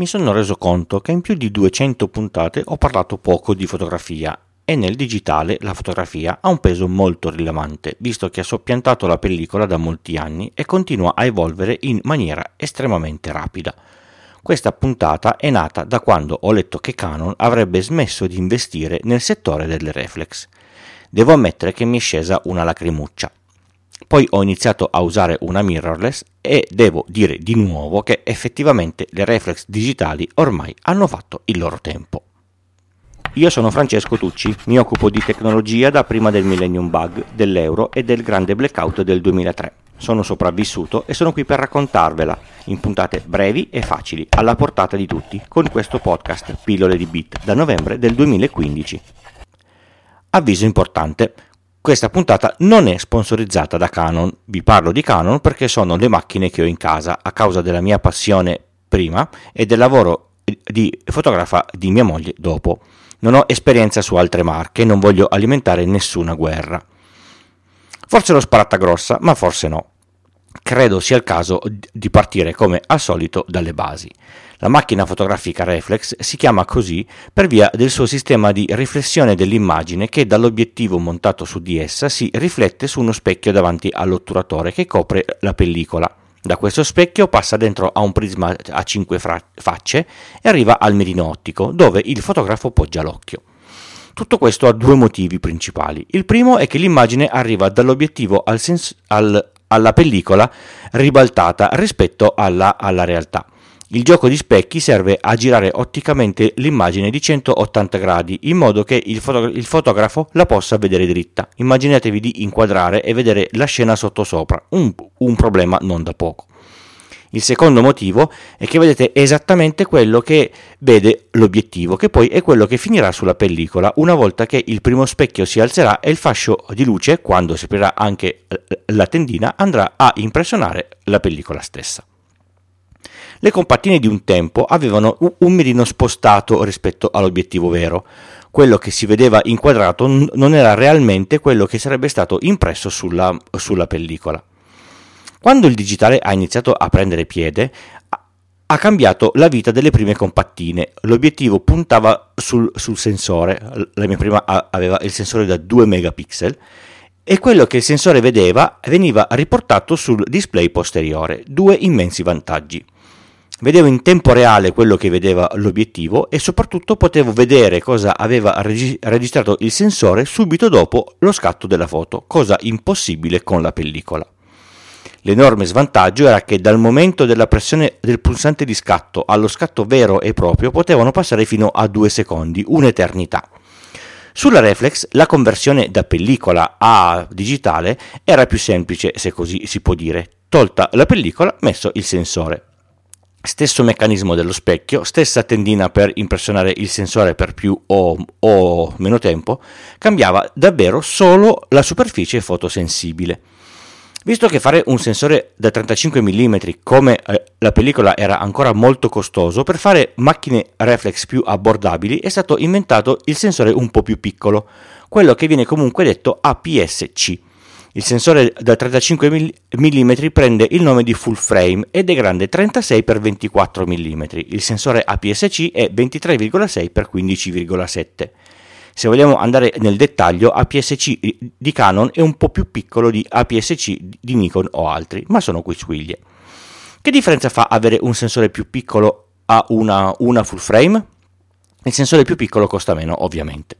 mi sono reso conto che in più di 200 puntate ho parlato poco di fotografia e nel digitale la fotografia ha un peso molto rilevante, visto che ha soppiantato la pellicola da molti anni e continua a evolvere in maniera estremamente rapida. Questa puntata è nata da quando ho letto che Canon avrebbe smesso di investire nel settore delle reflex. Devo ammettere che mi è scesa una lacrimuccia. Poi ho iniziato a usare una mirrorless e devo dire di nuovo che effettivamente le reflex digitali ormai hanno fatto il loro tempo. Io sono Francesco Tucci, mi occupo di tecnologia da prima del Millennium Bug, dell'euro e del grande blackout del 2003 sono sopravvissuto e sono qui per raccontarvela in puntate brevi e facili, alla portata di tutti, con questo podcast Pillole di Bit da novembre del 2015. Avviso importante. Questa puntata non è sponsorizzata da Canon, vi parlo di Canon perché sono le macchine che ho in casa a causa della mia passione prima e del lavoro di fotografa di mia moglie dopo. Non ho esperienza su altre marche non voglio alimentare nessuna guerra. Forse l'ho sparata grossa, ma forse no credo sia il caso di partire come al solito dalle basi. La macchina fotografica reflex si chiama così per via del suo sistema di riflessione dell'immagine che dall'obiettivo montato su di essa si riflette su uno specchio davanti all'otturatore che copre la pellicola. Da questo specchio passa dentro a un prisma a cinque fra- facce e arriva al mirino ottico, dove il fotografo poggia l'occhio. Tutto questo ha due motivi principali. Il primo è che l'immagine arriva dall'obiettivo al, sens- al alla pellicola ribaltata rispetto alla, alla realtà. Il gioco di specchi serve a girare otticamente l'immagine di 180 gradi in modo che il, fotogra- il, fotografo la possa vedere dritta. Immaginatevi di inquadrare e vedere la scena sottosopra, un, un problema non da poco. Il secondo motivo è che vedete esattamente quello che vede l'obiettivo, che poi è quello che finirà sulla pellicola una volta che il primo specchio si alzerà e il fascio di luce, quando si aprirà anche la tendina, andrà a impressionare la pellicola stessa. Le compattine di un tempo avevano un mirino spostato rispetto all'obiettivo vero. Quello che si vedeva inquadrato non era realmente quello che sarebbe stato impresso sulla, sulla pellicola. Quando il digitale ha iniziato a prendere piede, ha cambiato la vita delle prime compattine. L'obiettivo puntava sul, sul, sensore, la mia prima aveva il sensore da 2 megapixel, e quello che il sensore vedeva veniva riportato sul display posteriore. Due immensi vantaggi. Vedevo in tempo reale quello che vedeva l'obiettivo e soprattutto potevo vedere cosa aveva registrato il sensore subito dopo lo scatto della foto, cosa impossibile con la pellicola. L'enorme svantaggio era che dal momento della pressione del pulsante di scatto allo scatto vero e proprio potevano passare fino a due secondi, un'eternità. Sulla reflex la conversione da pellicola a digitale era più semplice, se così si può dire. Tolta la pellicola, messo il sensore. Stesso meccanismo dello specchio, stessa tendina per impressionare il sensore per più o, o meno tempo, cambiava davvero solo la superficie fotosensibile. Visto che fare un sensore da 35 mm come eh, la pellicola era ancora molto costoso, per fare macchine reflex più abbordabili è stato inventato il sensore un po' più piccolo, quello che viene comunque detto APS-C. Il sensore da 35 mm prende il nome di full frame ed è grande 36 x 24 mm. Il sensore APS-C è 23,6 x 15,7 se vogliamo andare nel dettaglio, APS-C di Canon è un po' più piccolo di APS-C di Nikon o altri, ma sono quisquiglie. Che differenza fa avere un sensore più piccolo a una, una full frame? Il sensore più piccolo costa meno, ovviamente.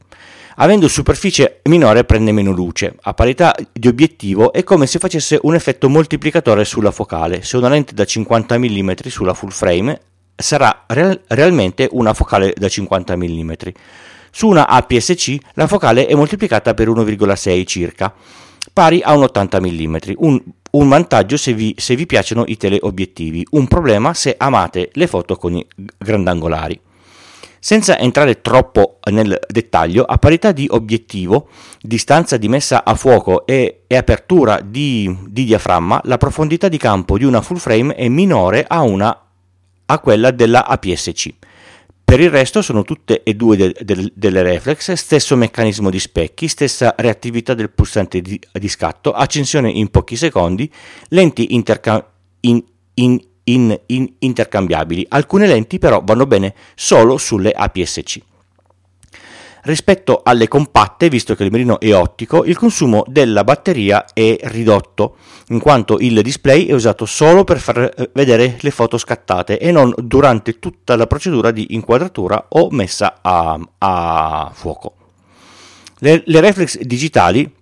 Avendo superficie minore prende meno luce. A parità di obiettivo è come se facesse un effetto moltiplicatore sulla focale. Se una lente da 50 mm sulla full frame sarà real- realmente una focale da 50 mm. Su una APS-C la focale è moltiplicata per 1,6 circa, pari a un 80 mm. Un, un vantaggio se vi, se vi piacciono i teleobiettivi, un problema se amate le foto con i grandangolari. Senza entrare troppo nel dettaglio, a parità di obiettivo, distanza di messa a fuoco e, e apertura di, di, diaframma, la profondità di campo di una full frame è minore a, una, a quella della APS-C. Per il resto sono tutte e due de- de- delle reflex, stesso meccanismo di specchi, stessa reattività del pulsante di, di scatto, accensione in pochi secondi, lenti interca- in, in, in, in intercambiabili. Alcune lenti però vanno bene solo sulle APS-C. Rispetto alle compatte, visto che il mirino è ottico, il consumo della batteria è ridotto, in quanto il display è usato solo per far eh, vedere le foto scattate e non durante tutta la procedura di inquadratura o messa a, a fuoco. Le, le reflex digitali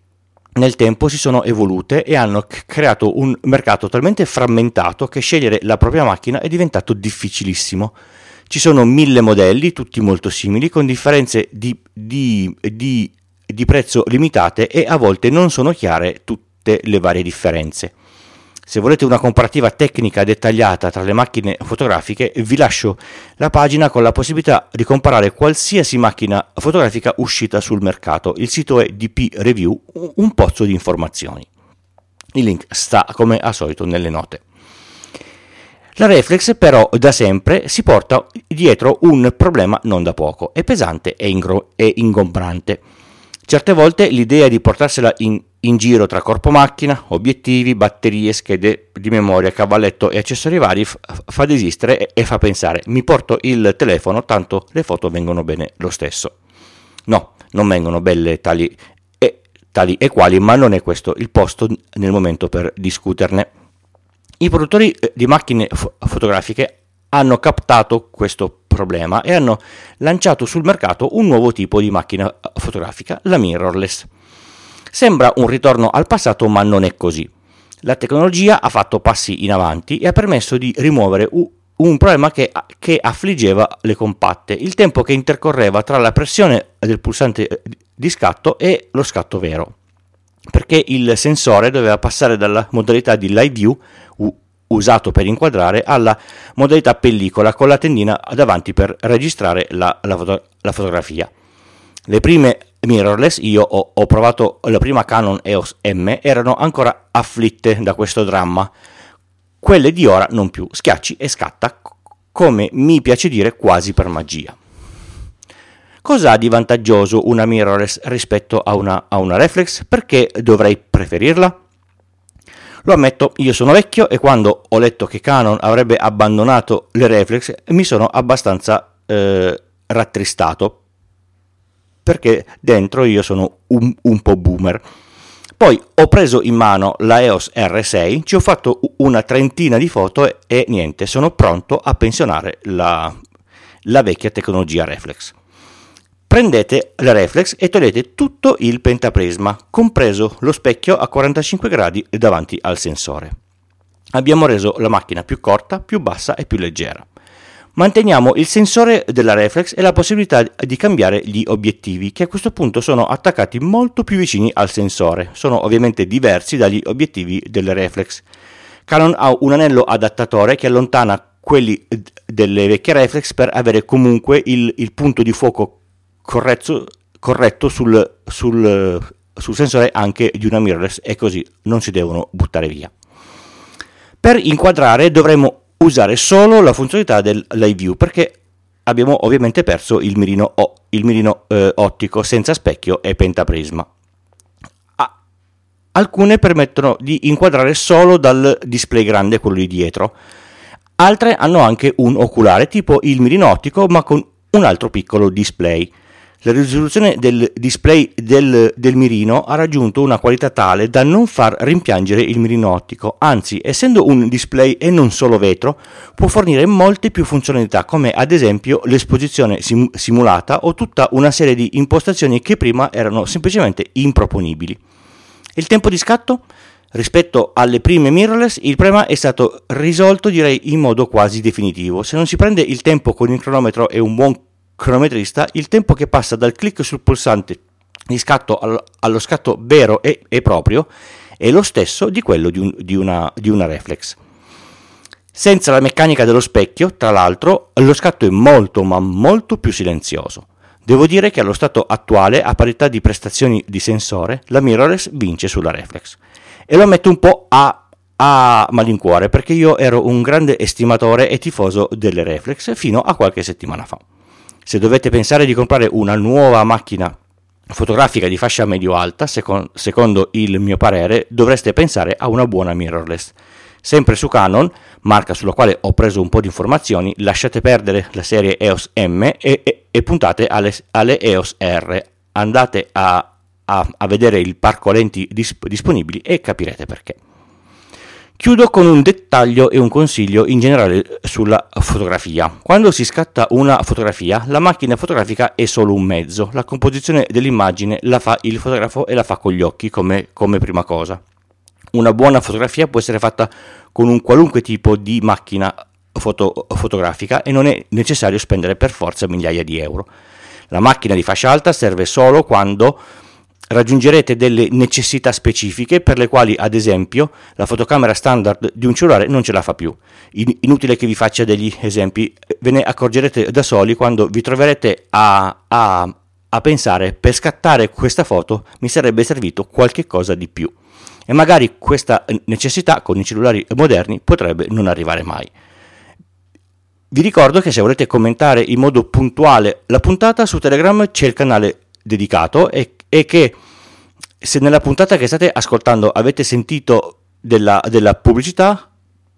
nel tempo si sono evolute e hanno creato un mercato talmente frammentato che scegliere la propria macchina è diventato difficilissimo. Ci sono mille modelli, tutti molto simili, con differenze di, di, di, di prezzo limitate e a volte non sono chiare tutte le varie differenze. Se volete una comparativa tecnica dettagliata tra le macchine fotografiche, vi lascio la pagina con la possibilità di comparare qualsiasi macchina fotografica uscita sul mercato. Il sito è DP Review, un pozzo di informazioni. Il link sta come al solito nelle note. La reflex però da sempre si porta dietro un problema non da poco, è pesante e, ingro- e ingombrante. Certe volte l'idea di portarsela in, in giro tra corpo macchina, obiettivi, batterie, schede di memoria, cavalletto e accessori vari f- fa desistere e, e fa pensare mi porto il telefono tanto le foto vengono bene lo stesso. No, non vengono belle tali e, tali e quali, ma non è questo il posto nel momento per discuterne. I produttori eh, di macchine fo- fotografiche hanno captato questo problema e hanno lanciato sul mercato un nuovo tipo di macchina fotografica, la mirrorless. Sembra un ritorno al passato, ma non è così. La tecnologia ha fatto passi in avanti e ha permesso di rimuovere un problema che, che, affliggeva le compatte, il tempo che intercorreva tra la pressione del pulsante eh, di scatto e lo scatto vero perché il sensore doveva passare dalla modalità di live view usato per inquadrare alla modalità pellicola con la tendina davanti per registrare la, la, foto, la fotografia. Le prime mirrorless, io ho, ho, provato la prima Canon EOS M, erano ancora afflitte da questo dramma. Quelle di ora non più, schiacci e scatta, come mi piace dire quasi per magia. Cosa ha di vantaggioso una mirrorless rispetto a una, a una reflex? Perché dovrei preferirla? Lo ammetto, io sono vecchio e quando ho letto che Canon avrebbe abbandonato le reflex mi sono abbastanza eh, rattristato perché dentro io sono un, un, po' boomer. Poi ho preso in mano la EOS R6, ci ho fatto una trentina di foto e, e niente, sono pronto a pensionare la, la vecchia tecnologia reflex. Prendete la reflex e togliete tutto il pentaprisma, compreso lo specchio a 45 gradi davanti al sensore. Abbiamo reso la macchina più corta, più bassa e più leggera. Manteniamo il sensore della reflex e la possibilità di cambiare gli obiettivi, che a questo punto sono attaccati molto più vicini al sensore. Sono ovviamente diversi dagli obiettivi delle reflex. Canon ha un anello adattatore che allontana quelli delle vecchie reflex per avere comunque il, il punto di fuoco corretto, corretto sul, sul, sul sensore anche di una mirrorless e così non si devono buttare via. Per inquadrare dovremo usare solo la funzionalità del live view perché abbiamo ovviamente perso il mirino, o, il mirino eh, ottico senza specchio e pentaprisma. Alcune permettono di inquadrare solo dal display grande, quello di dietro. Altre hanno anche un oculare tipo il mirino ottico ma con un altro piccolo display. La risoluzione del display del, del, mirino ha raggiunto una qualità tale da non far rimpiangere il mirino ottico, anzi, essendo un display e non solo vetro, può fornire molte più funzionalità, come ad esempio l'esposizione sim- simulata o tutta una serie di impostazioni che prima erano semplicemente improponibili. Il tempo di scatto? Rispetto alle prime mirrorless, il problema è stato risolto direi in modo quasi definitivo. Se non si prende il tempo con il cronometro e un buon cronometrista, il tempo che passa dal clic sul pulsante di scatto allo scatto vero e, e proprio è lo stesso di quello di, un, di, una, di una reflex. Senza la meccanica dello specchio, tra l'altro, lo scatto è molto ma molto più silenzioso. Devo dire che allo stato attuale, a parità di prestazioni di sensore, la mirrorless vince sulla reflex. E lo metto un po' a, a malincuore perché io ero un grande estimatore e tifoso delle reflex fino a qualche settimana fa. Se dovete pensare di comprare una nuova macchina fotografica di fascia medio-alta, secondo, secondo il mio parere, dovreste pensare a una buona mirrorless. Sempre su Canon, marca sulla quale ho preso un po' di informazioni, lasciate perdere la serie EOS M e, e, e puntate alle, alle, EOS R. Andate a, a, a, vedere il parco lenti disp- disponibili e capirete perché. Chiudo con un dettaglio e un consiglio in generale sulla fotografia. Quando si scatta una fotografia, la macchina fotografica è solo un mezzo. La composizione dell'immagine la fa il fotografo e la fa con gli occhi come, come prima cosa. Una buona fotografia può essere fatta con un qualunque tipo di macchina foto- fotografica e non è necessario spendere per forza migliaia di euro. La macchina di fascia alta serve solo quando raggiungerete delle necessità specifiche per le quali, ad esempio, la fotocamera standard di un cellulare non ce la fa più. Inutile che vi faccia degli esempi, ve ne accorgerete da soli quando vi troverete a, a, a pensare per scattare questa foto mi sarebbe servito qualche cosa di più. E magari questa necessità con i cellulari moderni potrebbe non arrivare mai. Vi ricordo che se volete commentare in modo puntuale la puntata su Telegram c'è il canale dedicato e e che se nella puntata che state ascoltando avete sentito della, della pubblicità,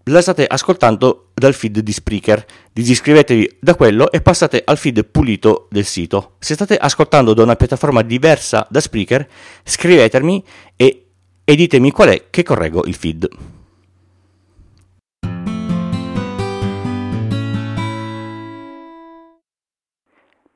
la state ascoltando dal feed di Spreaker. Disiscrivetevi da quello e passate al feed pulito del sito. Se state ascoltando da una piattaforma diversa da Spreaker, scrivetemi e, e ditemi qual è che correggo il feed.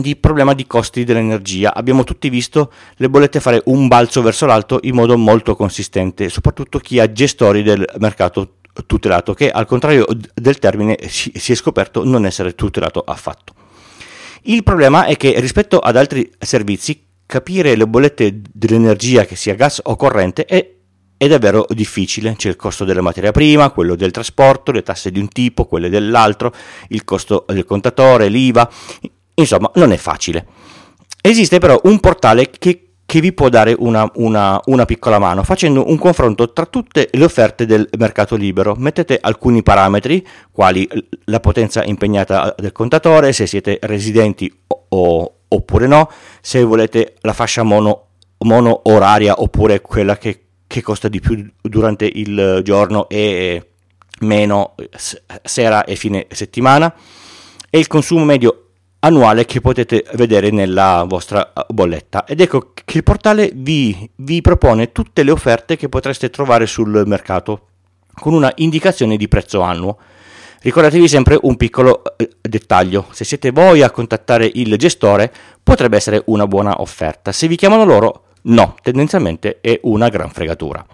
di problema di costi dell'energia. Abbiamo tutti visto le bollette fare un balzo verso l'alto in modo molto consistente, soprattutto chi ha gestori del mercato tutelato, che al contrario del termine si, è scoperto non essere tutelato affatto. Il problema è che rispetto ad altri servizi capire le bollette dell'energia, che sia gas o corrente, è, è davvero difficile. C'è il costo della materia prima, quello del trasporto, le tasse di un tipo, quelle dell'altro, il costo del contatore, l'IVA. Insomma, non è facile. Esiste però un portale che, che vi può dare una, una, una, piccola mano facendo un confronto tra tutte le offerte del mercato libero. Mettete alcuni parametri, quali la potenza impegnata del contatore, se siete residenti o, o, oppure no, se volete la fascia mono, mono oraria oppure quella che, che costa di più durante il giorno e meno sera e fine settimana e il consumo medio annuale che potete vedere nella vostra uh, bolletta ed ecco che il portale vi, vi propone tutte le offerte che potreste trovare sul mercato con una indicazione di prezzo annuo. Ricordatevi sempre un piccolo uh, dettaglio, se siete voi a contattare il gestore potrebbe essere una buona offerta, se vi chiamano loro no, tendenzialmente è una gran fregatura.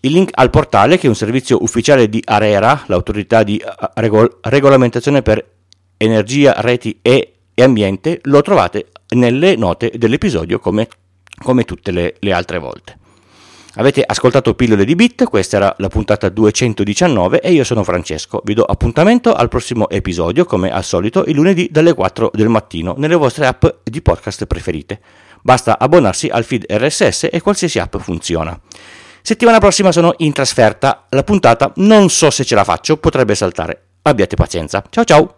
Il link al portale, che è un servizio ufficiale di ARERA, l'autorità di uh, regol- regolamentazione per energia, reti e, e ambiente, lo trovate nelle note dell'episodio come, come tutte le, le altre volte. Avete ascoltato Pillole di Bit, questa era la puntata 219 e io sono Francesco. Vi do appuntamento al prossimo episodio, come al solito, il lunedì dalle 4 del mattino nelle vostre app di podcast preferite. Basta abbonarsi al feed RSS e qualsiasi app funziona. Settimana prossima sono in trasferta, la puntata non so se ce la faccio, potrebbe saltare. Abbiate pazienza. Ciao ciao!